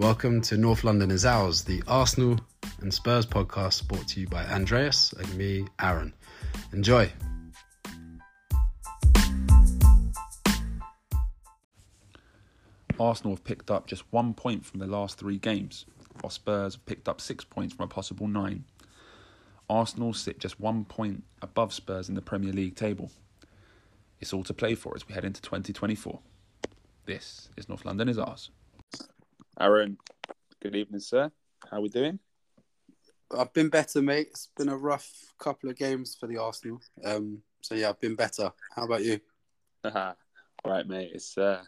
Welcome to North London is Ours, the Arsenal and Spurs podcast brought to you by Andreas and me, Aaron. Enjoy. Arsenal have picked up just one point from the last three games, while Spurs have picked up six points from a possible nine. Arsenal sit just one point above Spurs in the Premier League table. It's all to play for as we head into 2024. This is North London is ours. Aaron, good evening, sir. How are we doing? I've been better, mate. It's been a rough couple of games for the Arsenal. Um, so yeah, I've been better. How about you? right, mate. It's uh,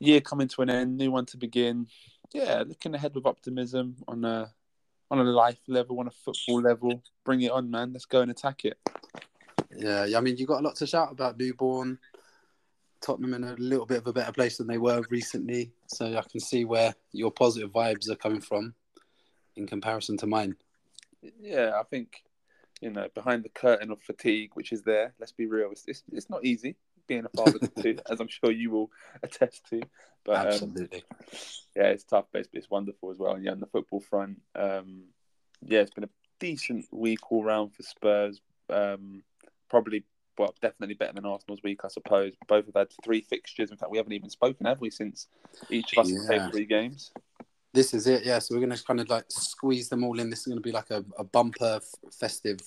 year coming to an end, new one to begin. Yeah, looking ahead with optimism on a on a life level, on a football level. Bring it on, man. Let's go and attack it. Yeah, I mean, you got a lot to shout about newborn. Tottenham in a little bit of a better place than they were recently, so I can see where your positive vibes are coming from in comparison to mine. Yeah, I think you know behind the curtain of fatigue, which is there. Let's be real; it's it's, it's not easy being a father too, as I'm sure you will attest to. But um, absolutely, um, yeah, it's tough, but it's, it's, wonderful as well. And yeah, on the football front, um, yeah, it's been a decent week all round for Spurs. Um, probably, well, definitely better than Arsenal's week, I suppose. Both have had three fixtures. In fact, we haven't even spoken, have we, since each of us yeah. played three games? This is it, yeah. So we're going to kind of like squeeze them all in. This is going to be like a, a bumper festive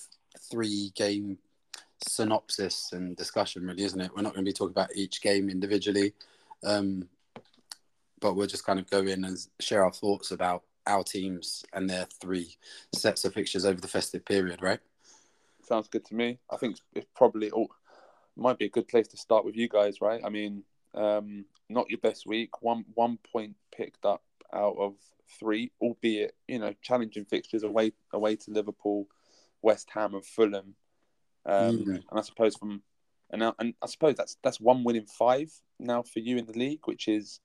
three game synopsis and discussion, really, isn't it? We're not going to be talking about each game individually, um, but we'll just kind of go in and share our thoughts about our teams and their three sets of fixtures over the festive period, right? Sounds good to me. I think it's probably all, might be a good place to start with you guys, right? I mean, um, not your best week. One one point picked up out of three, albeit you know challenging fixtures away away to Liverpool, West Ham, and Fulham. Um, mm-hmm. And I suppose from and, now, and I suppose that's that's one win in five now for you in the league, which is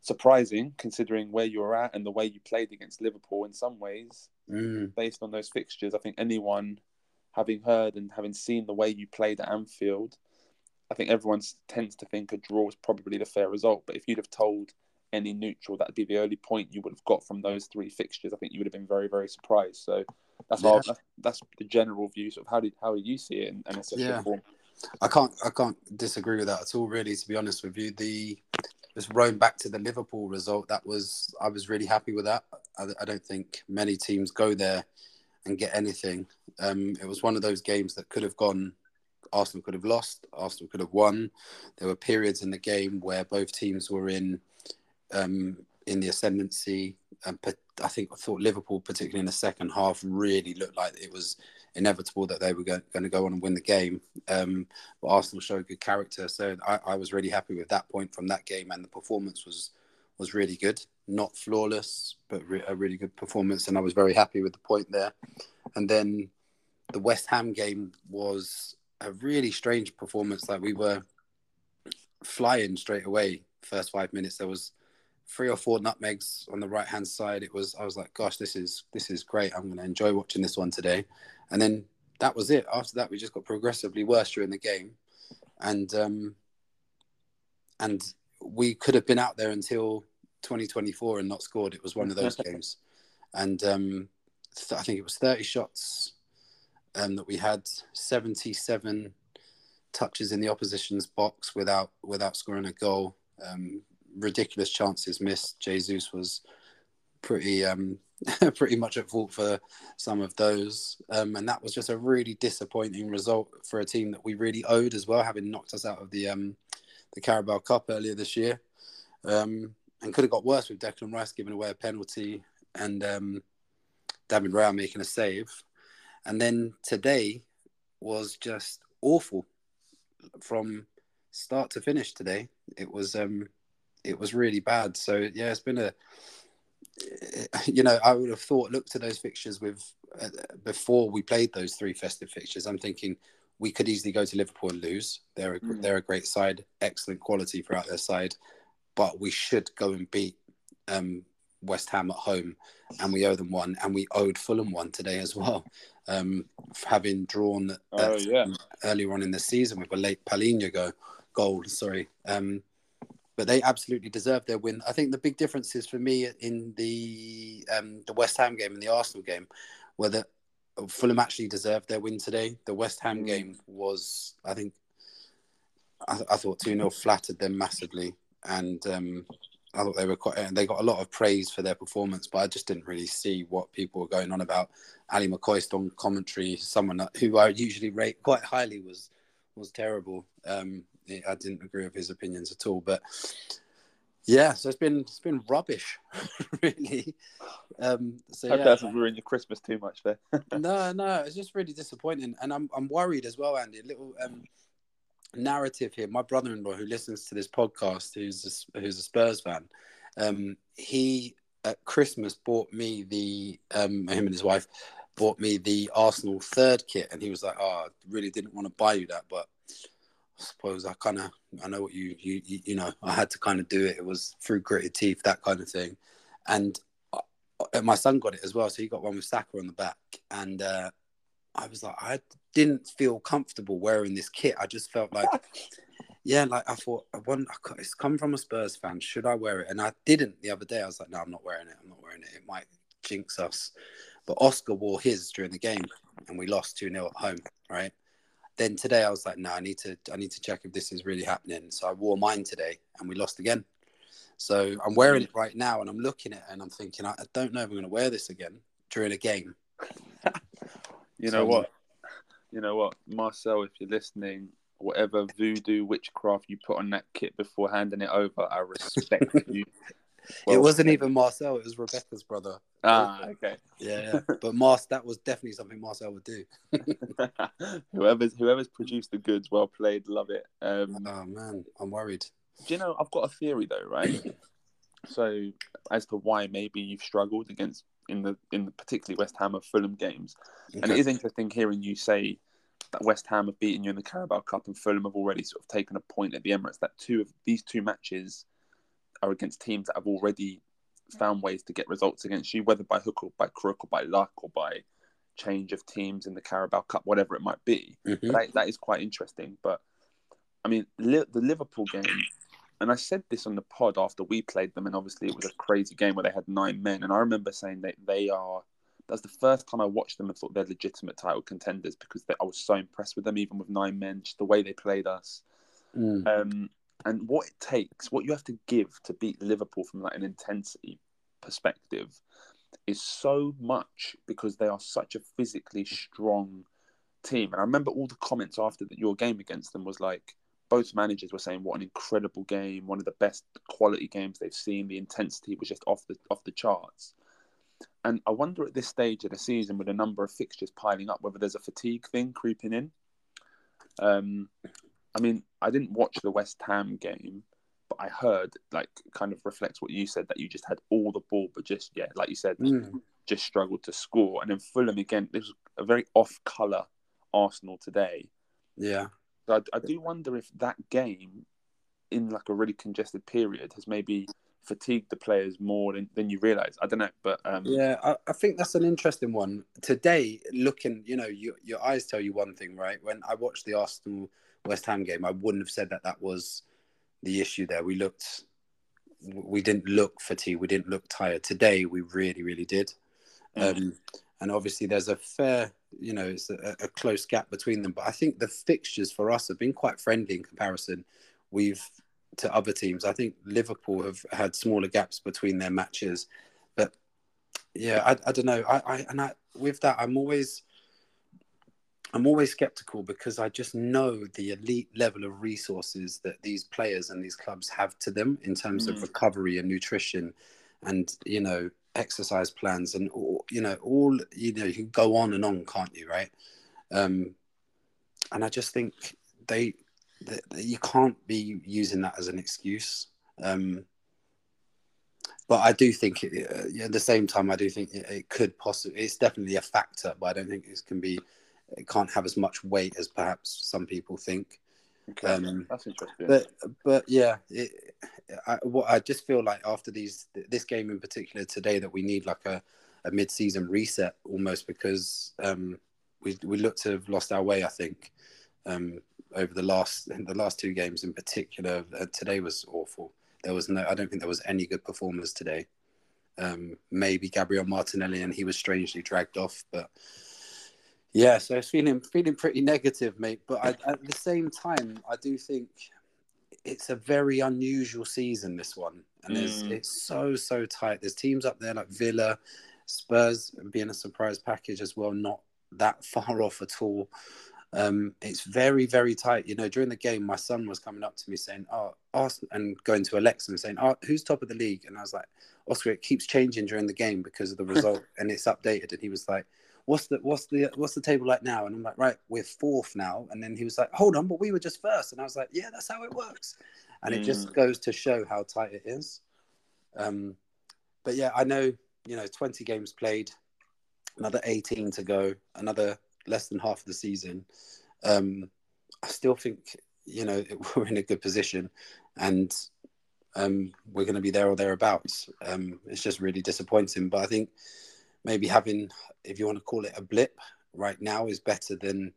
surprising considering where you're at and the way you played against Liverpool. In some ways, mm. based on those fixtures, I think anyone having heard and having seen the way you played at Anfield, I think everyone tends to think a draw is probably the fair result. But if you'd have told any neutral, that'd be the only point you would have got from those three fixtures. I think you would have been very, very surprised. So that's yeah. that's, that's, the general view. Sort of how did how do you see it in NSF yeah. form? I can't I can't disagree with that at all. Really, to be honest with you, the just rowing back to the Liverpool result, that was I was really happy with that. I, I don't think many teams go there and get anything. Um, it was one of those games that could have gone. Arsenal could have lost. Arsenal could have won. There were periods in the game where both teams were in um, in the ascendancy. And I think I thought Liverpool, particularly in the second half, really looked like it was inevitable that they were going, to go on and win the game. Um, but Arsenal showed good character, so I, I, was really happy with that point from that game, and the performance was was really good. Not flawless, but re- a really good performance, and I was very happy with the point there. And then the West Ham game was a really strange performance. Like we were flying straight away. First five minutes, there was three or four nutmegs on the right hand side. It was I was like, gosh, this is this is great. I'm going to enjoy watching this one today. And then that was it. After that, we just got progressively worse during the game, and um, and we could have been out there until 2024 and not scored. It was one of those games, and um, th- I think it was 30 shots um, that we had, 77 touches in the opposition's box without without scoring a goal. Um, ridiculous chances missed. Jesus was pretty um, pretty much at fault for some of those, um, and that was just a really disappointing result for a team that we really owed as well, having knocked us out of the um, the Carabao Cup earlier this year, um, and could have got worse with Declan Rice giving away a penalty and um, David Raya making a save, and then today was just awful from start to finish. Today it was um, it was really bad. So yeah, it's been a you know I would have thought look to those fixtures with uh, before we played those three festive fixtures. I'm thinking we could easily go to Liverpool and lose. They're a, mm. they're a great side, excellent quality throughout their side, but we should go and beat um, West Ham at home, and we owe them one, and we owed Fulham one today as well. Um, having drawn oh, yeah. earlier on in the season with a late Palhinha go goal, sorry. Um, but they absolutely deserve their win. I think the big difference is for me in the um, the West Ham game and the Arsenal game, whether Fulham actually deserved their win today. The West Ham mm. game was, I think, I, I thought 2 0 flattered them massively. And um, I thought they were quite, they got a lot of praise for their performance, but I just didn't really see what people were going on about. Ally McCoist on commentary, someone who I usually rate quite highly, was was terrible. Um, I didn't agree with his opinions at all, but yeah, so it's been it's been rubbish, really. Um, so Hope yeah, doesn't ruin your Christmas too much, there. no, no, it's just really disappointing, and I'm I'm worried as well, Andy. A little um, narrative here. My brother-in-law, who listens to this podcast, who's a, who's a Spurs fan, um, he at Christmas bought me the um, him and his wife bought me the Arsenal third kit, and he was like, "Oh, I really didn't want to buy you that, but." I suppose I kind of I know what you, you you know I had to kind of do it. It was through gritted teeth, that kind of thing. And I, uh, my son got it as well, so he got one with Saka on the back. And uh, I was like, I didn't feel comfortable wearing this kit. I just felt like, yeah, like I thought, I want, it's come from a Spurs fan. Should I wear it? And I didn't the other day. I was like, no, I'm not wearing it. I'm not wearing it. It might jinx us. But Oscar wore his during the game, and we lost two 0 at home. Right then today I was like, no, I need to I need to check if this is really happening. So I wore mine today and we lost again. So I'm wearing it right now and I'm looking at it and I'm thinking, I, don't know if I'm going to wear this again during a game. you know so, what? You know what, Marcel, if you're listening, whatever voodoo witchcraft you put on that kit before handing it over, I respect you. Well, it wasn't even Marcel; it was Rebecca's brother. Ah, okay. Yeah, yeah. but Mars that was definitely something Marcel would do. whoever's whoever's produced the goods, well played, love it. Um, oh man, I'm worried. Do you know? I've got a theory though, right? so, as to why maybe you've struggled against in the in the particularly West Ham or Fulham games, okay. and it is interesting hearing you say that West Ham have beaten you in the Carabao Cup and Fulham have already sort of taken a point at the Emirates. That two of these two matches are against teams that have already found ways to get results against you, whether by hook or by crook or by luck or by change of teams in the Carabao Cup, whatever it might be. Mm-hmm. That, that is quite interesting. But I mean, li- the Liverpool game, and I said this on the pod after we played them, and obviously it was a crazy game where they had nine men. And I remember saying that they are. That's the first time I watched them and thought they're legitimate title contenders because they, I was so impressed with them, even with nine men, just the way they played us. Mm. Um, and what it takes, what you have to give to beat Liverpool from like an intensity perspective is so much because they are such a physically strong team. And I remember all the comments after that your game against them was like both managers were saying what an incredible game, one of the best quality games they've seen. The intensity was just off the off the charts. And I wonder at this stage of the season, with a number of fixtures piling up, whether there's a fatigue thing creeping in. Um, I mean, I didn't watch the West Ham game, but I heard like kind of reflects what you said that you just had all the ball, but just yeah, like you said, mm. just struggled to score. And then Fulham again, this was a very off-color Arsenal today. Yeah, so I, I do wonder if that game, in like a really congested period, has maybe fatigued the players more than, than you realize. I don't know, but um... yeah, I, I, think that's an interesting one. Today, looking, you know, your your eyes tell you one thing, right? When I watched the Arsenal West Ham game, I wouldn't have said that that was the issue there. We looked, we didn't look fatigued. We didn't look tired. Today, we really, really did. Mm. Um, and obviously, there's a fair, you know, it's a, a, close gap between them. But I think the fixtures for us have been quite friendly in comparison. We've to other teams. I think Liverpool have had smaller gaps between their matches, but yeah, I, I don't know. I, I and I with that, I'm always I'm always skeptical because I just know the elite level of resources that these players and these clubs have to them in terms mm. of recovery and nutrition and you know exercise plans and you know all you know you can go on and on can't you right um and I just think they, they you can't be using that as an excuse um but I do think it, uh, at the same time I do think it, it could possibly it's definitely a factor but I don't think it can be it can't have as much weight as perhaps some people think. Okay, um, that's interesting. But but yeah, it, I, what I just feel like after these this game in particular today that we need like a, a mid season reset almost because um, we we look to have lost our way. I think um, over the last the last two games in particular. Uh, today was awful. there was no. I don't think there was any good performers today. Um, maybe Gabriel Martinelli, and he was strangely dragged off. But yeah, so it's feeling feeling pretty negative, mate. But I, at the same time, I do think it's a very unusual season. This one, and mm. it's so so tight. There's teams up there like Villa, Spurs being a surprise package as well, not that far off at all. Um, it's very, very tight. You know, during the game, my son was coming up to me saying, "Oh, Arsenal," and going to Alexa and saying, "Oh, who's top of the league?" And I was like, "Oscar, it keeps changing during the game because of the result, and it's updated." And he was like, "What's the what's the what's the table like now?" And I'm like, "Right, we're fourth now." And then he was like, "Hold on, but we were just first. And I was like, "Yeah, that's how it works." And mm. it just mm. goes to show how tight it is. Um, but yeah, I know you know, 20 games played, another 18 to go, another less than half of the season. Um, I still think you know we're in a good position, and um, we're going to be there or thereabouts. Um, it's just really disappointing, but I think maybe having, if you want to call it a blip, right now is better than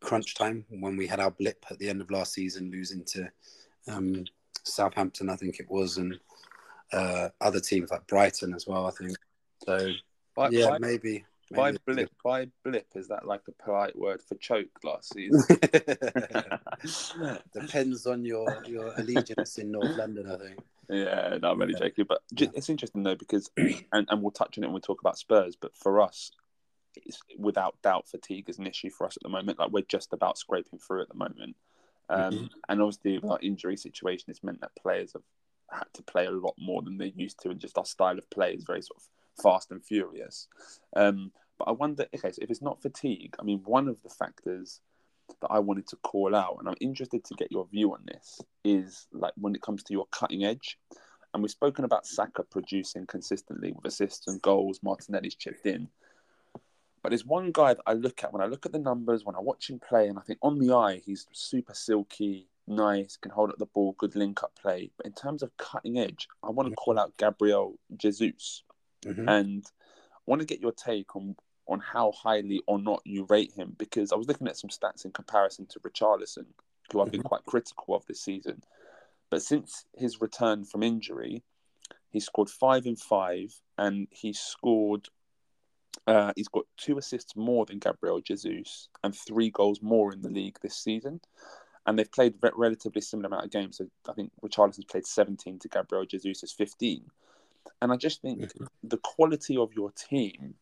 crunch time when we had our blip at the end of last season, losing to um, Southampton, I think it was, and uh, other teams like Brighton as well. I think so. By, yeah, by, maybe. By blip, by blip, is that like a polite word for choke last season? Depends on your your allegiance in North London, I think. Yeah, no, I'm only yeah. joking, but it's interesting though because, and, and we'll touch on it when we talk about Spurs. But for us, it's without doubt fatigue is an issue for us at the moment. Like we're just about scraping through at the moment, um, mm-hmm. and obviously our injury situation has meant that players have had to play a lot more than they used to, and just our style of play is very sort of fast and furious. Um, but I wonder, okay, so if it's not fatigue, I mean, one of the factors that I wanted to call out, and I'm interested to get your view on this, is like when it comes to your cutting edge. And we've spoken about Saka producing consistently with assists and goals, Martinelli's chipped in. But there's one guy that I look at when I look at the numbers, when I watch him play, and I think on the eye, he's super silky, nice, can hold up the ball, good link up play. But in terms of cutting edge, I want to call out Gabriel Jesus. Mm-hmm. And I want to get your take on on how highly or not you rate him because I was looking at some stats in comparison to Richarlison, who I've been mm-hmm. quite critical of this season. But since his return from injury, he scored five in five, and he scored. Uh, he's got two assists more than Gabriel Jesus and three goals more in the league this season. And they've played re- relatively similar amount of games. So I think Richarlison's played 17 to Gabriel Jesus' 15. And I just think mm-hmm. the quality of your team,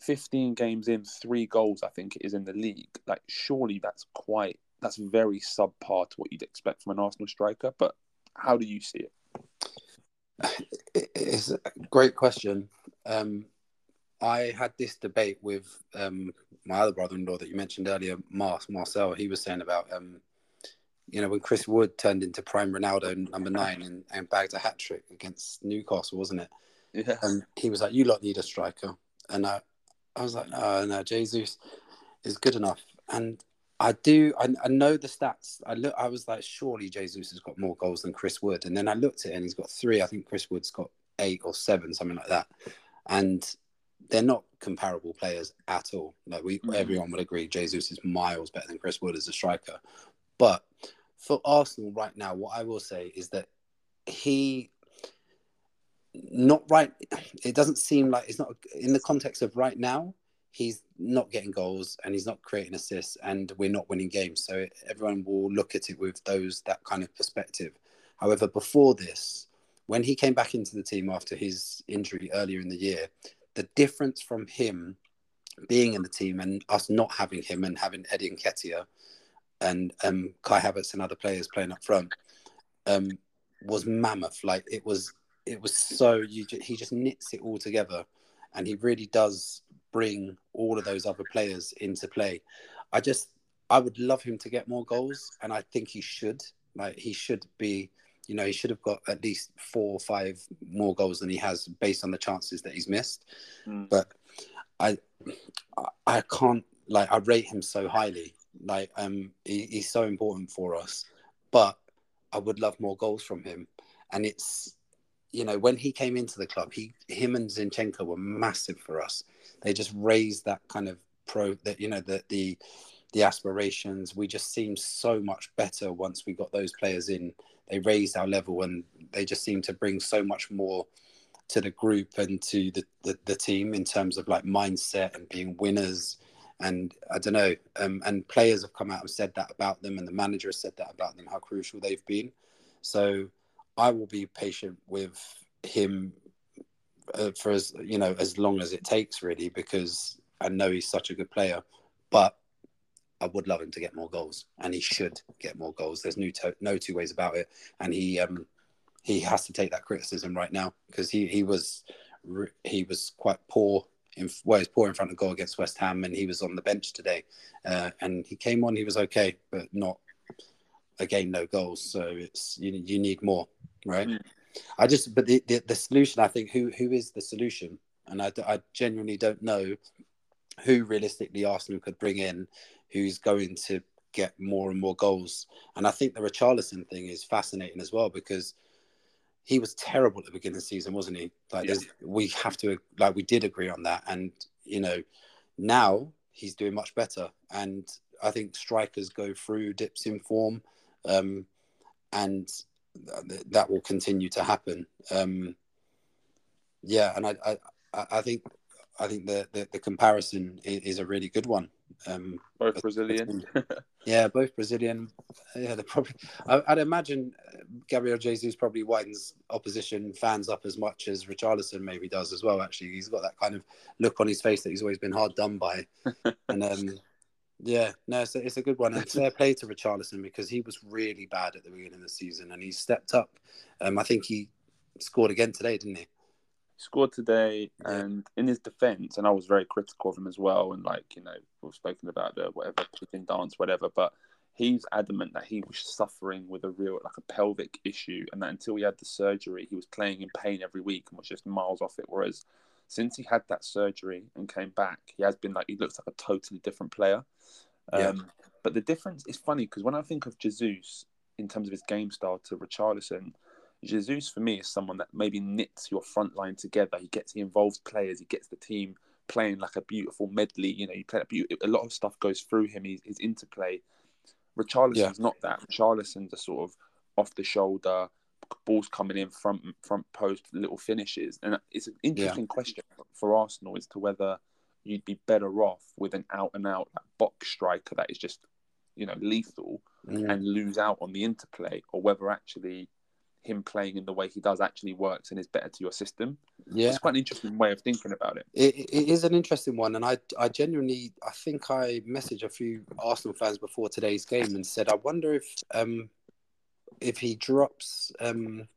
15 games in, three goals, I think it is in the league. Like, surely that's quite, that's very subpar to what you'd expect from an Arsenal striker. But how do you see it? It's a great question. Um, I had this debate with um, my other brother-in-law that you mentioned earlier, Mar- Marcel. He was saying about um, you know, when Chris Wood turned into prime Ronaldo number nine and, and bagged a hat trick against Newcastle, wasn't it? Yeah. And he was like, "You lot need a striker," and I, I was like, "No, no, Jesus is good enough." And I do, I, I know the stats. I look, I was like, surely Jesus has got more goals than Chris Wood, and then I looked at it and he's got three. I think Chris Wood's got eight or seven, something like that, and they're not comparable players at all. Like we, mm-hmm. everyone would agree, Jesus is miles better than Chris Wood as a striker. But for Arsenal right now, what I will say is that he not right. It doesn't seem like it's not in the context of right now. He's not getting goals and he's not creating assists, and we're not winning games. So everyone will look at it with those that kind of perspective. However, before this, when he came back into the team after his injury earlier in the year, the difference from him being in the team and us not having him and having Eddie Nketiah and um, Kai Havertz and other players playing up front um, was mammoth. Like it was, it was so you. He just knits it all together, and he really does bring all of those other players into play. I just, I would love him to get more goals, and I think he should. Like he should be, you know, he should have got at least four or five more goals than he has based on the chances that he's missed. Mm. But I, I can't like I rate him so highly like, um, he, he's so important for us. But I would love more goals from him. And it's, you know, when he came into the club, he, him and Zinchenko were massive for us. They just raised that kind of pro that you know the the the aspirations. We just seemed so much better once we got those players in they raised our level and they just seemed to bring so much more to the group and to the, the, the team in terms of like mindset and being winners and I don't know. Um, and players have come out and said that about them, and the manager has said that about them, how crucial they've been. So I will be patient with him uh, for as you know as long as it takes, really, because I know he's such a good player. But I would love him to get more goals, and he should get more goals. There's no to- no two ways about it, and he um, he has to take that criticism right now because he he was he was quite poor in well, he's poor in front of goal against West Ham, and he was on the bench today, uh, and he came on. He was okay, but not again no goals. So it's you you need more, right? Mm. I just but the, the, the solution I think who who is the solution, and I I genuinely don't know who realistically Arsenal could bring in, who's going to get more and more goals. And I think the Richarlison thing is fascinating as well because he was terrible at the beginning of the season, wasn't he? Like, yeah. we have to like we did agree on that, and you know, now he's doing much better, and I think strikers go through dips in form, um, and th- that will continue to happen. Um, yeah, and I, I, I think I think the, the, the comparison is, a really good one. Um, both Brazilian. yeah, both Brazilian. Yeah, they probably. I, would imagine uh, Gabriel Jesus probably widens opposition fans up as much as Richarlison maybe does as well. Actually, he's got that kind of look on his face that he's always been hard done by. and um, yeah, no, it's a, it's a good one. And fair play to Richarlison because he was really bad at the beginning of the season and he stepped up. Um, I think he scored again today, didn't he? scored today, yeah. and in his defense, and I was very critical of him as well. And like you know, we've spoken about the whatever chicken dance, whatever, but he's adamant that he was suffering with a real like a pelvic issue, and that until he had the surgery, he was playing in pain every week and was just miles off it. Whereas since he had that surgery and came back, he has been like he looks like a totally different player. Yeah. Um, but the difference is funny because when I think of Jesus in terms of his game style to Richarlison, Jesus for me is someone that maybe knits your front line together. He gets he involves players. He gets the team playing like a beautiful medley. You know, you play a, a lot of stuff goes through him. He's, his interplay. Richarlison's yeah. not that. Richarlison's a sort of off the shoulder, balls coming in front front post, little finishes, and it's an interesting yeah. question for Arsenal as to whether you'd be better off with an out and out like, box striker that is just you know lethal and lose out on the interplay, or whether actually him playing in the way he does actually works and is better to your system. Yeah, it's quite an interesting way of thinking about it. It, it is an interesting one, and I, I genuinely, I think I messaged a few Arsenal fans before today's game and said, I wonder if, um, if he drops, um,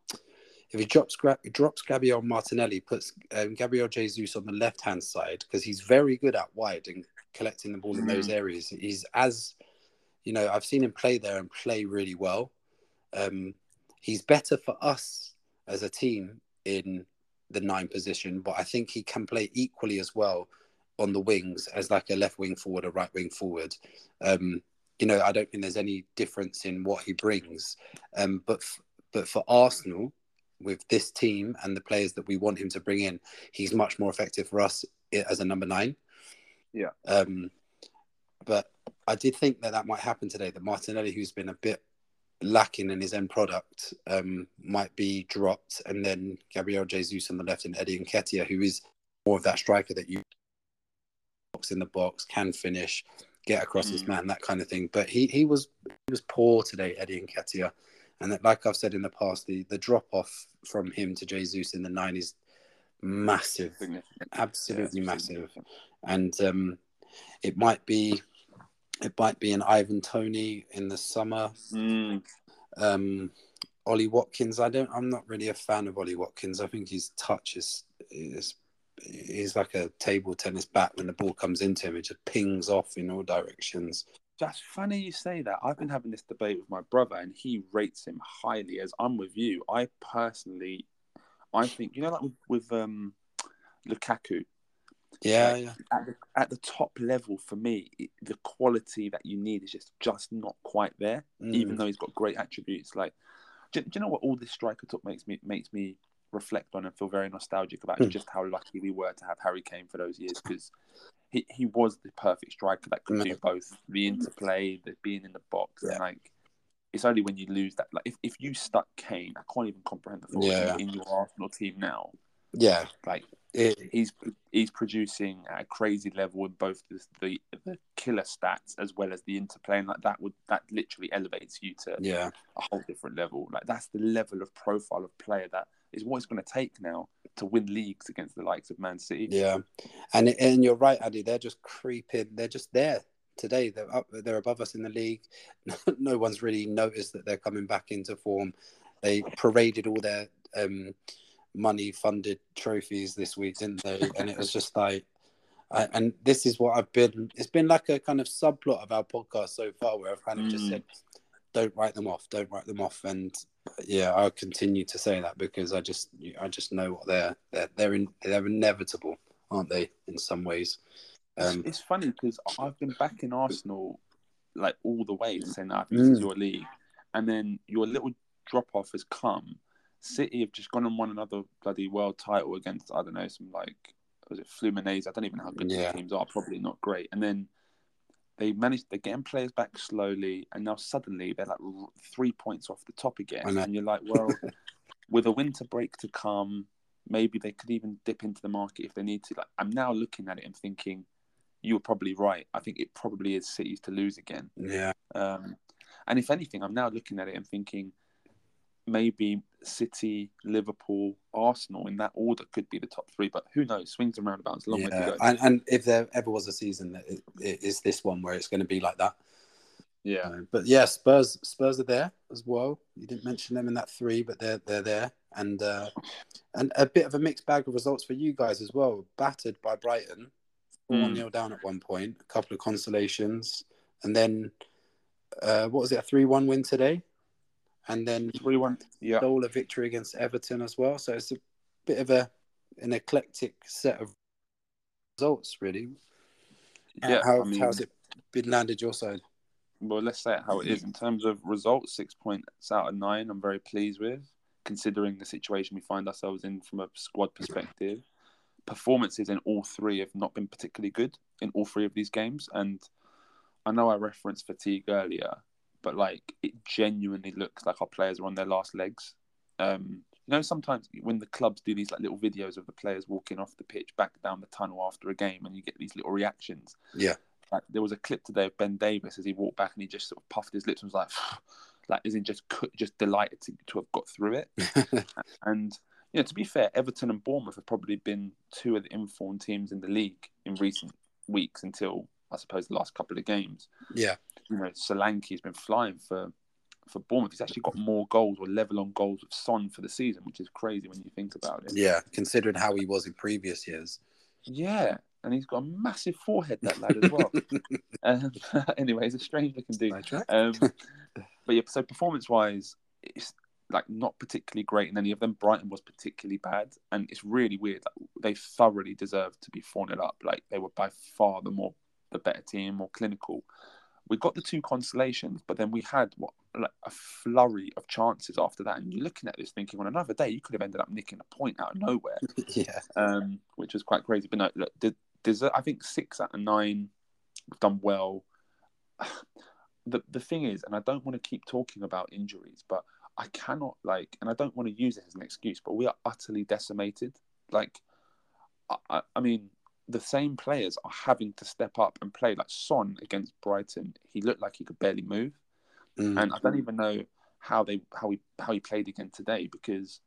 if he drops drops Gabriel Martinelli, puts um, Gabriel Jesus on the left hand side because he's very good at wide and collecting the ball mm. in those mm. areas. He's as you know, I've seen him play there and play really well. Um, he's better for us as a team in the nine position, but I think he can play equally as well on the wings as like a left wing forward, a right wing forward. Um, you know, I don't think there's any difference in what he brings. Um, but f- but for Arsenal, with this team and the players that we want him to bring in, he's much more effective for us as a number nine. Yeah. Um, but I did think that that might happen today. That Martinelli, who's been a bit lacking in his end product um, might be dropped, and then Gabriel Jesus on the left and Eddie Nketiah, who is more of that striker that you box in the box, can finish, get across mm. his man, that kind of thing. But he he was he was poor today, Eddie Nketiah, and that, like I've said in the past, the the drop off from him to Jesus in the nineties, massive, absolutely yeah, massive, and um, it might be it might be an Ivan Toney in the summer. Mm. Um, Ollie Watkins. I don't. I'm not really a fan of Ollie Watkins. I think his touch is is he's like a table tennis bat. When the ball comes into him, it just pings off in all directions. That's funny you say that. I've been having this debate with my brother, and he rates him highly. As I'm with you, I personally, I think you know, like with, with um, Lukaku, yeah, like, yeah. At the, at the top level for me, it, the quality that you need is just just not quite there. Mm. Even though he's got great attributes, like do, do, you know what all this striker talk makes me makes me reflect on and feel very nostalgic about mm. just how lucky we were to have Harry Kane for those years because he, he was the perfect striker that could mm. do both the interplay, the being in the box, yeah. and like it's only when you lose that. Like if, if you stuck Kane, I can't even comprehend the thought Yeah. in, in your Arsenal team now. Yeah, Like it, he's he's producing at a crazy level in both the, the the killer stats as well as the interplay, and like that would that literally elevates you to yeah, a whole different level. Like that's the level of profile of player that is what it's going to take now to win leagues against the likes of Man City. yeah, and and you're right, Addy. They're just creeping. They're just there today. They're up. They're above us in the league. no one's really noticed that they're coming back into form. They paraded all their um, money-funded trophies this week, didn't they? And it was just like. I, and this is what I've been. It's been like a kind of subplot of our podcast so far, where I've kind of just Mm. said, "Don't write them off. Don't write them off." And yeah, I'll continue to say that because I just, I just know what they're, they're, they're, in, they're inevitable, aren't they? In some ways. It's- Um, it's funny because I've been backing Arsenal like all the way, saying that this is Mm. your league, and then your little drop off has come. City have just gone and won another bloody world title against I don't know some like was it Fluminense? I don't even know how good Yeah. the teams are. Probably not great. And then they managed they're getting players back slowly, and now suddenly they're like three points off the top again, and you're like, well, with a winter break to come, maybe they could even dip into the market if they need to. Like I'm now looking at it and thinking, you were probably right. I think it probably is cities to lose again. yeah, Um, and if anything, I'm now looking at it and thinking maybe City, Liverpool, Arsenal in that order could be the top three. But who knows? Swings and roundabouts. Long way to yeah. go. And, and if there ever was a season that it, it is this one where it's going to be like that. yeah. Uh, but yeah, Spurs, Spurs are there as well. You didn't mention them in that three, but they're they're there, and uh, and a bit of a mixed bag of results for you guys as well. Battered by Brighton, four Mm. 0 down at one point. A couple of consolations, and then uh, what was it? A three one win today, and then Three one. Yeah. stole a victory against Everton as well. So it's a bit of a an eclectic set of results, really. Yeah. How, I mean, how's it been landed your side? well, let's say it how it is in terms of results. Six points out of nine. I'm very pleased with, considering the situation we find ourselves in from a squad perspective. Performances in all three have not been particularly good in all three of these games, and I know I referenced fatigue earlier, but like it genuinely looks like our players are on their last legs. Um, you know, sometimes when the clubs do these like little videos of the players walking off the pitch back down the tunnel after a game, and you get these little reactions. Yeah. Like there was a clip today of Ben Davies as he walked back and he just sort of puffed his lips and was like, like isn't just just delighted to, to have got through it. And you know, to be fair, Everton and Bournemouth have probably been two of the informed teams in the league in recent weeks until I suppose the last couple of games. yeah, You know, Solanke's been flying for for Bournemouth. He's actually got more goals or level on goals with Son for the season, which is crazy when you think about it. yeah. Considering how he was in previous years. Yeah, and he's got a massive forehead, that lad as well. um, anyway, he's a strange looking dude. Um, but yeah, so performance wise, it's like not particularly great in any of them. Brighton was particularly bad, and it's really weird. Like, they thoroughly deserved to be 4 0 up. Like they were by far the more the better team, more clinical. We got the two consolations, but then we had what like a flurry of chances after that. And you're looking at this thinking, on another day, you could have ended up nicking a point out of nowhere yeah, um, which was quite crazy. But no, look, the, there's I think six out of nine we've done well. The the thing is, and I don't want to keep talking about injuries, but I cannot like, and I don't want to use it as an excuse, but we are utterly decimated. Like, I, I, I mean, the same players are having to step up and play. Like Son against Brighton, he looked like he could barely move Mm. and I don't even know how they how he how he played again today because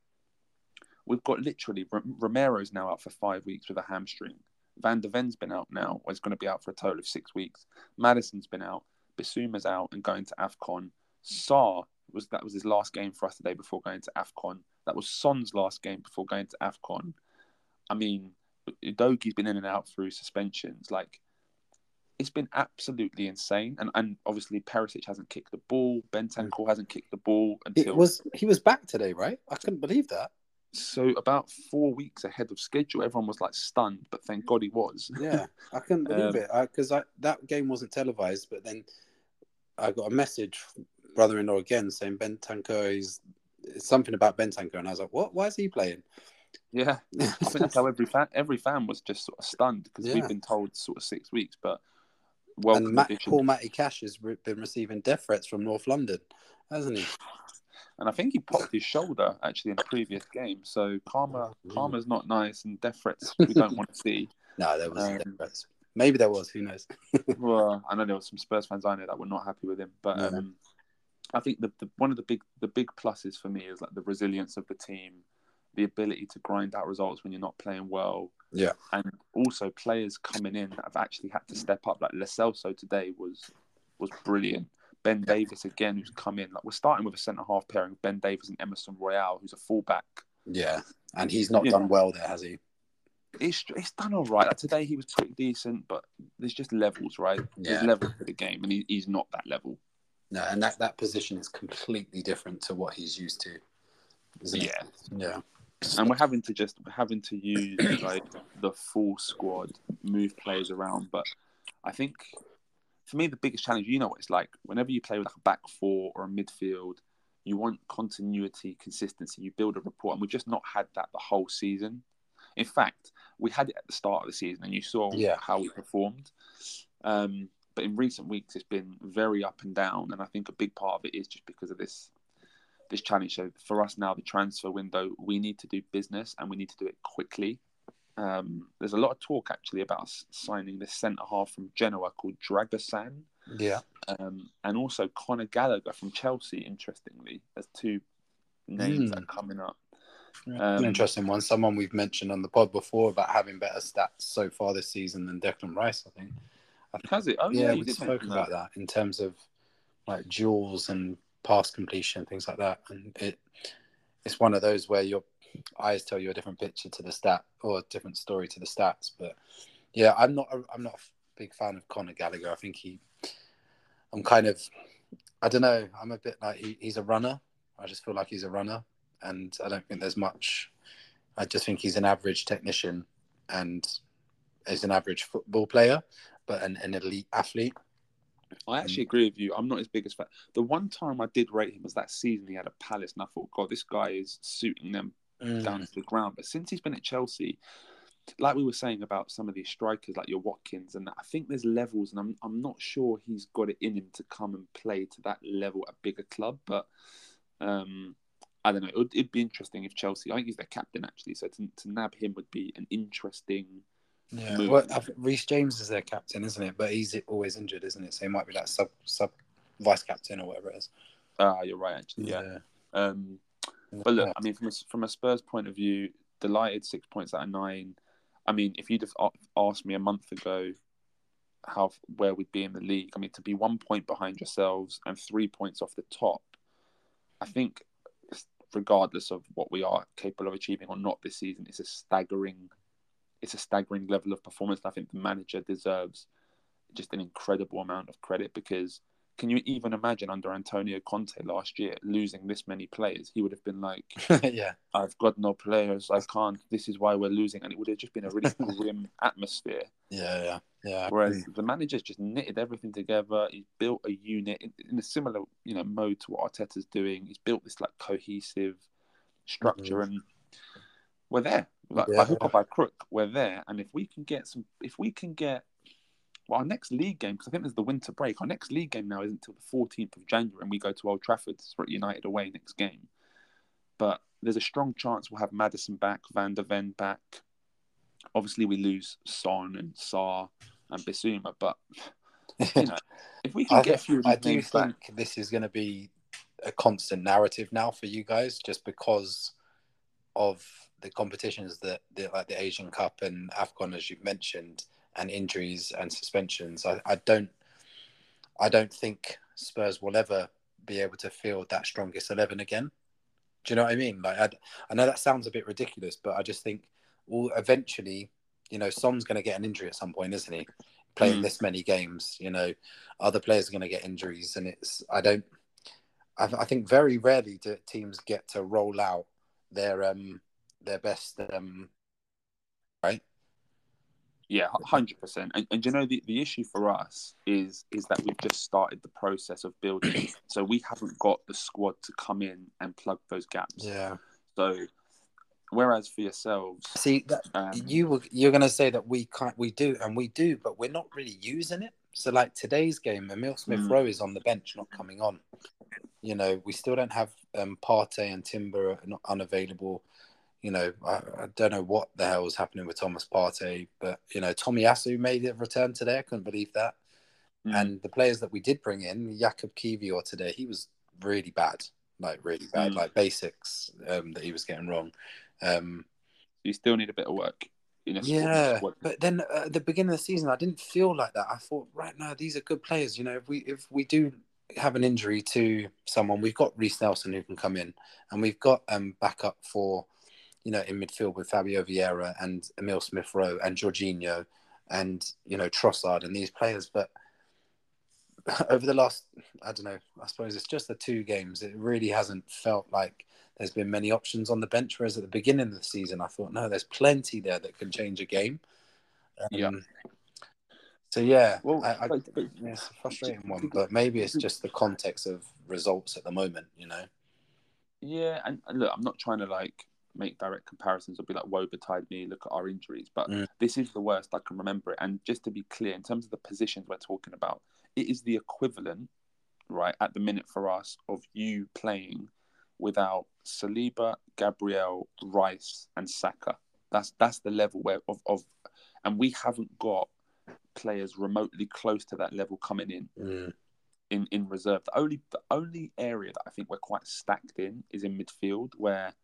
we've got literally R- Romero's now out for five weeks with a hamstring. Van der Ven's been out now, or is going to be out for a total of six weeks. Maddison's been out. Bissouma's out and going to Afcon. Sarr was that was his last game for us today before going to Afcon. That was Son's last game before going to Afcon. I mean, Udogie's been in and out through suspensions. Like, it's been absolutely insane. And and obviously Perisic hasn't kicked the ball. Bentancur hasn't kicked the ball until it was he was back today, right? I couldn't believe that. so about four weeks ahead of schedule. Everyone was like stunned, but thank God he was. Yeah, I couldn't believe Um, it because I, that game wasn't televised. But then I got a message, from brother-in-law again, saying Ben Tanko is something about Ben Tanko, and I was like, "What? Why is he playing?" Yeah, I think that's how every fan every fan was just sort of stunned because Yeah. we've been told sort of six weeks, but well, and Matt. Paul Matty Cash has been receiving death threats from North London, hasn't he? And I think he popped his shoulder actually in a previous game. So karma, Mm. karma's not nice, and death threats we don't want to see. No, there was Um, death threats. Maybe there was. Who knows? Well, I know there were some Spurs fans I know that were not happy with him, but Yeah. um, I think the, the one of the big the big pluses for me is like the resilience of the team, the ability to grind out results when you're not playing well. Yeah. and also players coming in that have actually had to step up. Like Lo Celso today was was brilliant. Ben Davies again, who's come in. Like we're starting with a centre half pairing: Ben Davies and Emerson Royal, who's a fullback. Yeah, and he's not Yeah. done well there, has he? It's it's done all right. Like today he was pretty decent, but there's just levels, right? There's levels to the game, and he, he's not that level. No, and that, that position is completely different to what he's used to, isn't it? Yeah. And we're having to just we're having to use like the full squad, move players around. But I think for me, the biggest challenge, you know what it's like. Whenever you play with like a back four or a midfield, you want continuity, consistency. You build a rapport, and we've just not had that the whole season. In fact, we had it at the start of the season, and you saw Yeah. how we performed. Um, but in recent weeks, it's been very up and down, and I think a big part of it is just because of this this challenge. So for us now, the transfer window, we need to do business and we need to do it quickly. Um, there's a lot of talk actually about us signing this centre half from Genoa called Dragusin, Yeah. um, and also Conor Gallagher from Chelsea. Interestingly, there's two names that are coming up. An Um, interesting one. Someone we've mentioned on the pod before about having better stats so far this season than Declan Rice, I think. I think Has it? Oh yeah, yeah, we did spoke about that in terms of like duels and pass completion, things like that. And it it's one of those where your eyes tell you a different picture to the stat or a different story to the stats. But yeah, I'm not a, I'm not a big fan of Conor Gallagher. I think he I'm kind of I don't know. I'm a bit like he, he's a runner. I just feel like he's a runner, and I don't think there's much. I just think he's an average technician, and is an average football player, but an, an elite athlete. I actually agree with you. I'm not his biggest fan. The one time I did rate him was that season he had at Palace, and I thought, God, this guy is suiting them down to the ground. But since he's been at Chelsea, like we were saying about some of these strikers, like your Watkins, and I think there's levels, and I'm I'm not sure he's got it in him to come and play to that level at a bigger club. But um, I don't know. It would, it'd be interesting if Chelsea. I think he's their captain actually, so to, to nab him would be an interesting. Yeah, move. well, I Reece James is their captain, isn't it? But he's always injured, isn't it? So he might be that sub sub vice captain or whatever it is. Ah, you're right, actually. Yeah. Um, But look, I mean, from a, from a Spurs point of view, delighted six points out of nine. I mean, if you'd have asked me a month ago how where we'd be in the league, I mean, to be one point behind yourselves and three points off the top, I think, regardless of what we are capable of achieving or not this season, it's a staggering, it's a staggering level of performance. I think the manager deserves just an incredible amount of credit because can you even imagine under Antonio Conte last year losing this many players? He would have been like, yeah, I've got no players, I can't, this is why we're losing. And it would have just been a really grim atmosphere. yeah, yeah, yeah. Whereas the manager's just knitted everything together. He's built a unit in, in a similar, you know, mode to what Arteta's doing. He's built this like cohesive structure, mm-hmm. and we're there. Like Yeah. by hook or by crook, we're there. And if we can get some, if we can get, well, our next league game, because I think there's the winter break. Our next league game now isn't until the 14th of January, and we go to Old Trafford for United away next game. But there's a strong chance we'll have Maddison back, Van der Ven back. Obviously, we lose Son and Sarr and Bissouma, but you know, if we can I, get a few I do think back, this is going to be a constant narrative now for you guys, just because of the competitions that, the, like the Asian Cup and Afcon, as you've mentioned, and injuries and suspensions. I, I don't, I don't think Spurs will ever be able to field that strongest eleven again. Do you know what I mean? Like, I, I know that sounds a bit ridiculous, but I just think, well, eventually, you know, Son's going to get an injury at some point, isn't he? Playing Mm. this many games, you know, other players are going to get injuries, and it's I don't. I, I think very rarely do teams get to roll out their um their best um right. yeah, hundred percent. And, and you know, the, the issue for us is is that we've just started the process of building, so we haven't got the squad to come in and plug those gaps. Yeah. So, whereas for yourselves, See that um, you were you're going to say that we can't we do and we do, but we're not really using it. So like today's game, Emile Smith Mm. Rowe is on the bench, not coming on. You know, we still don't have um, Partey and Timber not unavailable. You know, I, I don't know what the hell was happening with Thomas Partey, but you know, Tomiyasu made a return today. I couldn't believe that. Mm. And the players that we did bring in, Jakub Kiwior today, he was really bad, like really bad, Mm. like basics um, that he was getting wrong. Um, you still need a bit of work. Yeah, but then uh, at the beginning of the season, I didn't feel like that. I thought, right now, these are good players. You know, if we if we do have an injury to someone, we've got Reiss Nelson who can come in, and we've got um backup for, you know, in midfield with Fabio Vieira and Emile Smith Rowe and Jorginho, and you know Trossard and these players. But over the last, I don't know, I suppose it's just the two games. It really hasn't felt like there's been many options on the bench. Whereas at the beginning of the season, I thought, no, there's plenty there that can change a game. Um, Yeah. So yeah, Well, I, I, but- but- yeah, it's a frustrating one, but maybe it's just the context of results at the moment. You know. Yeah, and, and look, I'm not trying to like make direct comparisons or be like, woe betide me, look at our injuries, but Mm. this is the worst I can remember it. And just to be clear, in terms of the positions we're talking about, it is the equivalent, right, at the minute for us of you playing without Saliba, Gabriel, Rice, and Saka. That's that's the level where of, of and we haven't got players remotely close to that level coming in Mm. in, in reserve. The only the only area that I think we're quite stacked in is in midfield, where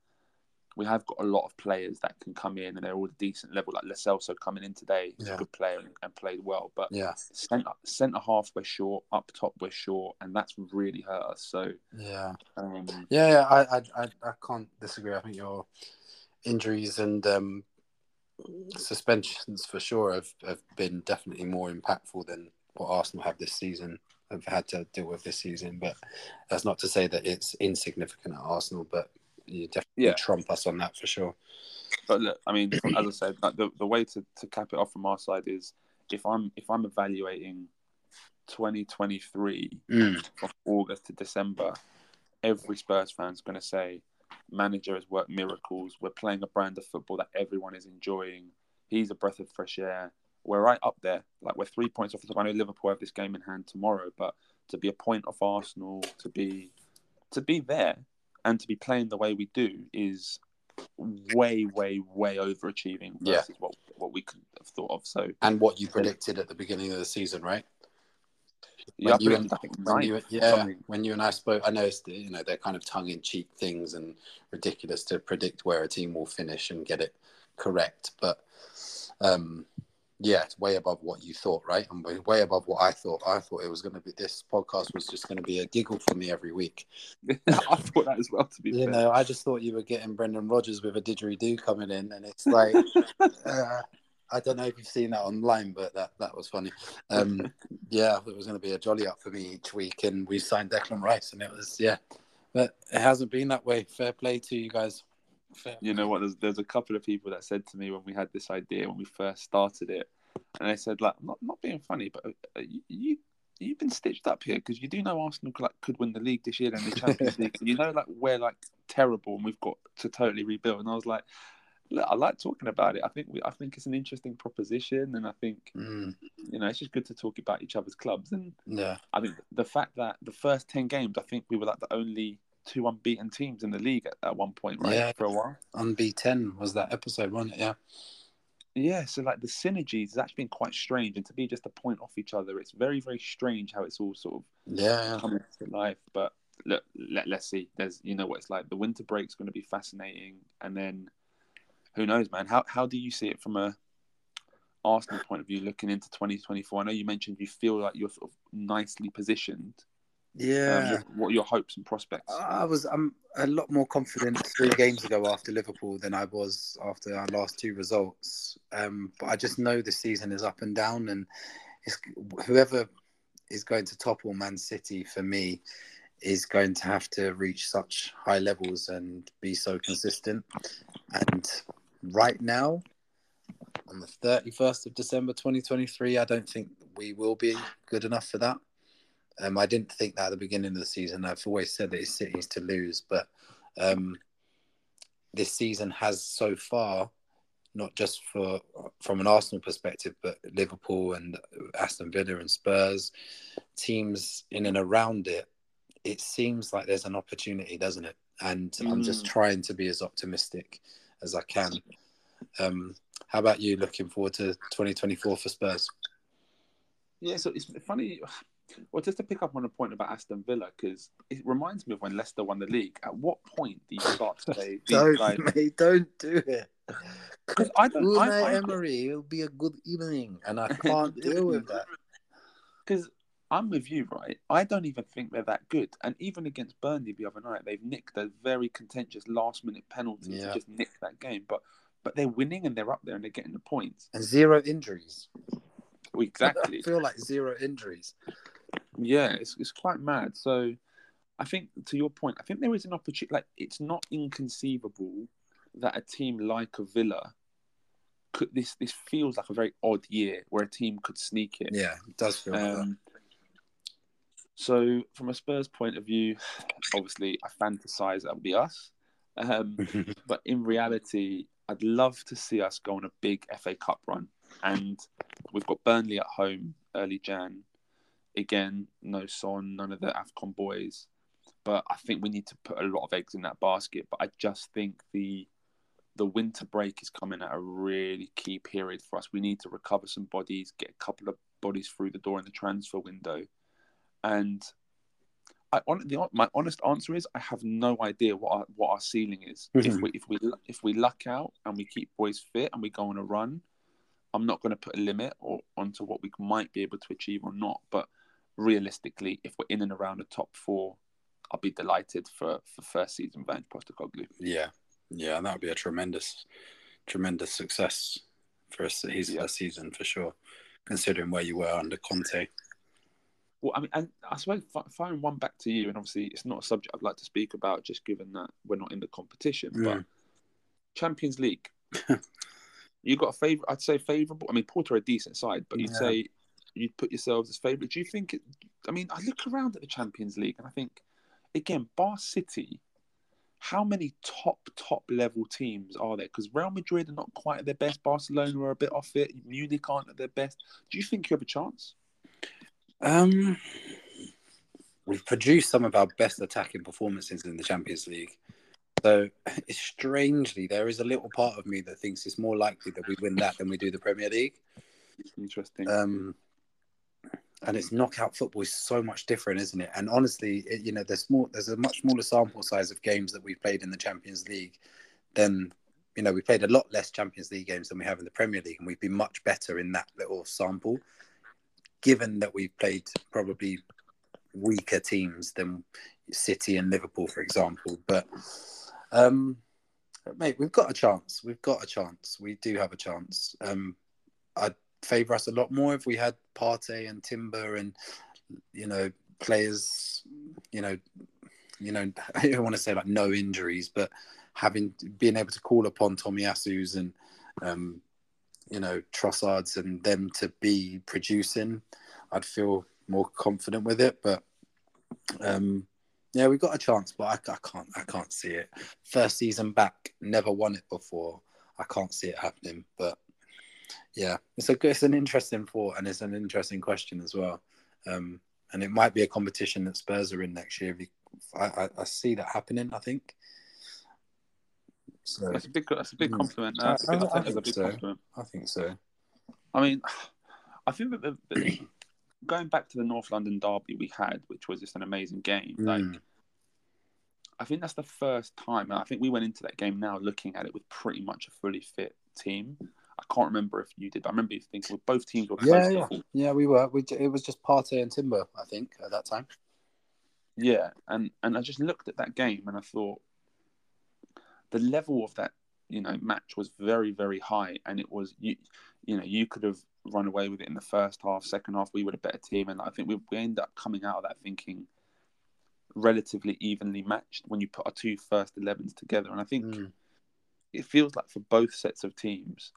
we have got a lot of players that can come in and they're all at a decent level. Like Lo Celso coming in today, he's Yeah. a good player and, and played well. But Yeah, centre centre half we're short, up top we're short, and that's really hurt us. So yeah, um, yeah. yeah I, I, I, I can't disagree. I think your injuries and um, suspensions for sure have, have been definitely more impactful than what Arsenal have this season. Have had to deal with this season, but that's not to say that it's insignificant at Arsenal. But you definitely Yeah. trump us on that for sure. But look, I mean, as I said, like the, the way to, to cap it off from our side is if I'm if I'm evaluating 2023 Mm. from August to December, every Spurs fan's going to say, manager has worked miracles. We're playing a brand of football that everyone is enjoying. He's a breath of fresh air. We're right up there. Like we're three points off the top. I know Liverpool have this game in hand tomorrow, but to be a point off Arsenal, to be to be there and to be playing the way we do is way, way, way overachieving Yeah. versus what what we could have thought of. So And what you predicted at the beginning of the season, right? yeah, When you and- I when you, yeah, something. when you and I spoke, I know it's the- you know they're kind of tongue in cheek things and ridiculous to predict where a team will finish and get it correct, but um, yeah, it's way above what you thought, right? And way- above what I thought. I thought it was going to be this podcast was just going to be a giggle for me every week. I thought that as well. To be You fair, know, I just thought you were getting Brendan Rodgers with a didgeridoo coming in, and it's like. uh, I don't know if you've seen that online, but that, that was funny. Um, yeah, it was going to be a jolly up for me each week, and we signed Declan Rice, and it was yeah, but it hasn't been that way. Fair play to you guys. Fair. you know what? There's there's a couple of people that said to me when we had this idea when we first started it, and they said like, not not being funny, but uh, you. you You've been stitched up here because you do know Arsenal could, like, could win the league this year and the Champions League. You know, like we're like terrible and we've got to totally rebuild. And I was like, look, I like talking about it. I think we, I think it's an interesting proposition, and I think Mm, you know it's just good to talk about each other's clubs. And yeah, I mean, the fact that the first ten games, I think we were like the only two unbeaten teams in the league at, at one point, right? Yeah. For a while. unbeaten was that episode, wasn't it? Yeah, Yeah, so like the synergies has actually been quite strange, and to be just a point off each other, it's very, very strange how it's all sort of yeah, yeah. coming to life. But look, let, let's see. There's, you know, what it's like. The winter break's going to be fascinating, and then who knows, man? How how do you see it from a Arsenal point of view, looking into 2024? I know you mentioned you feel like you're sort of nicely positioned. Um, yeah. what, what are your hopes and prospects? I was I'm a lot more confident three games ago after Liverpool than I was after our last two results. Um, but I just know the season is up and down, and it's, whoever is going to topple Man City for me is going to have to reach such high levels and be so consistent. And right now, on the 31st of December 2023, I don't think we will be good enough for that. Um, I didn't think that at the beginning of the season. I've always said that it's City's to lose, but um, this season has so far not just for from an Arsenal perspective, but Liverpool and Aston Villa and Spurs, teams in and around it, it seems like there's an opportunity, doesn't it? And mm. I'm just mm. trying to be as optimistic as I can. Um, how about you? Looking forward to 2024 for Spurs? Yeah, so it's funny. Well, just to pick up on a point about Aston Villa, because it reminds me of when Leicester won the league. At what point do you start to say, "Don't, guys... mate, don't do it"? Because I don't. Unai I, I, Emery, it'll be a good evening, and I can't deal with that. Because I'm with you, right? I don't even think they're that good. And even against Burnley the other night, they've nicked a very contentious last minute penalty yeah. to just nick that game. But but they're winning and they're up there and they're getting the points. And zero injuries. Exactly. I feel like zero injuries. Yeah, it's it's quite mad. So I think to your point, I think there is an opportunity like it's not inconceivable that a team like a Villa could this this feels like a very odd year where a team could sneak it. Yeah, it does feel um, like that. So from a Spurs point of view, obviously I fantasize that would be us. Um, but in reality, I'd love to see us go on a big FA Cup run. And we've got Burnley at home early Jan. Again, no Son, none of the AFCON boys. But I think we need to put a lot of eggs in that basket. But I just think the the winter break is coming at a really key period for us. We need to recover some bodies, get a couple of bodies through the door in the transfer window. And I, the, my honest answer is I have no idea what our, what our ceiling is. Mm-hmm. If we if we if we luck out and we keep boys fit and we go on a run, I'm not going to put a limit or onto what we might be able to achieve or not. But realistically, if we're in and around the top four, I'll be delighted for for first season Van Postecoglou. Yeah, yeah, that would be a tremendous, tremendous success for a, his yeah. season for sure. Considering where you were under Conte. Well, I mean, and I suppose firing one back to you, and obviously it's not a subject I'd like to speak about, just given that we're not in the competition. Mm. But Champions League, you got a favorite? I'd say favourable. I mean, Porto are a decent side, but you'd yeah. say you'd put yourselves as favourite. Do you think? It, I mean, I look around at the Champions League and I think, again, Bar City. How many top top level teams are there? Because Real Madrid are not quite at their best. Barcelona are a bit off it. Munich aren't at their best. Do you think you have a chance? Um, we've produced some of our best attacking performances in the Champions League. So strangely, there is a little part of me that thinks it's more likely that we win that than we do the Premier League. Interesting. Um, and it's knockout football is so much different, isn't it? And honestly, it, you know, there's more. There's a much smaller sample size of games that we've played in the Champions League than you know. We played a lot less Champions League games than we have in the Premier League, and we've been much better in that little sample given that we've played probably weaker teams than City and Liverpool, for example. But um, mate, we've got a chance. We've got a chance. We do have a chance. Um, I'd favour us a lot more if we had Partey and Timber and you know players. You know, you know. I don't want to say like no injuries, but having being able to call upon Tomiyasu's and um, you know Trossards and them to be producing, I'd feel more confident with it. But um, yeah, we got a chance, but I, I, can't I can't see it. First season back, never won it before. I can't see it happening. But yeah, it's a it's an interesting thought and it's an interesting question as well. Um, and it might be a competition that Spurs are in next year. I, I, I see that happening. I think. So that's a big that's a big hmm. compliment. I, think so. Compliment. I think so. I mean, I think that the, the, going back to the North London derby we had, which was just an amazing game. Mm. Like, I think that's the first time. and I think we went into that game now looking at it with pretty much a fully fit team. I can't remember if you did, but I remember you thinking both teams were yeah, yeah, yeah. We were. We, it was just Partey and Timber, I think, at that time. Yeah, and and I just looked at that game and I thought, the level of that you know match was very very high, and it was you you know you could have run away with it in the first half. Second half, we were a better team, and I think we we end up coming out of that thinking relatively evenly matched when you put our two first 11s together. And I think mm. it feels like for both sets of teams,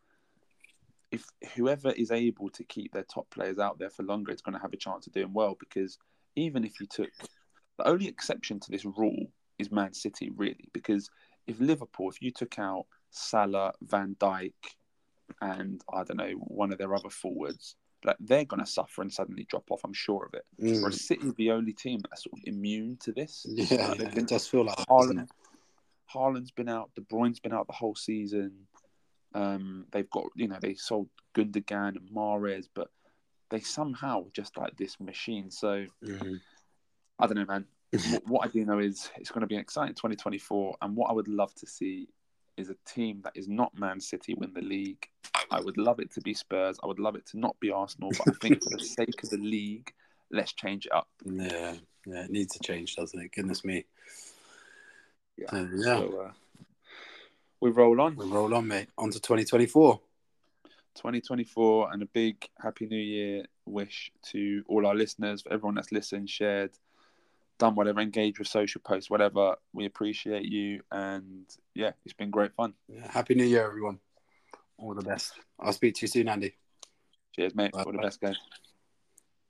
if whoever is able to keep their top players out there for longer is going to have a chance of doing well. Because even if you took the only exception to this rule is Man City, really, because if Liverpool, if you took out Salah, Van Dijk, and I don't know one of their other forwards, like they're going to suffer and suddenly drop off. I'm sure of it. Mm. Whereas City are the only team that's sort of immune to this. Yeah, Like, they've yeah, been- it does feel like that, doesn't Haaland, it? Haaland's been out. De Bruyne's been out the whole season. Um, they've got you know they sold Gundogan and Mahrez, but they somehow just like this machine. So Mhm. I don't know, man. what, I do know is it's going to be an exciting 2024, and what I would love to see is a team that is not Man City win the league. I would love it to be Spurs. I would love it to not be Arsenal, but I think for the sake of the league, let's change it up. Yeah, yeah, it needs to change, doesn't it? Goodness me. Yeah. Uh, yeah, So uh, we roll on. we'll roll on, mate. On to 2024. 2024 and a big happy new year wish to all our listeners for everyone that's listened shared done whatever engaged with social posts whatever we appreciate you and yeah it's been great fun Yeah, Happy New Year, everyone. All the best. I'll speak to you soon, Andy. cheers mate Bye. all the best guys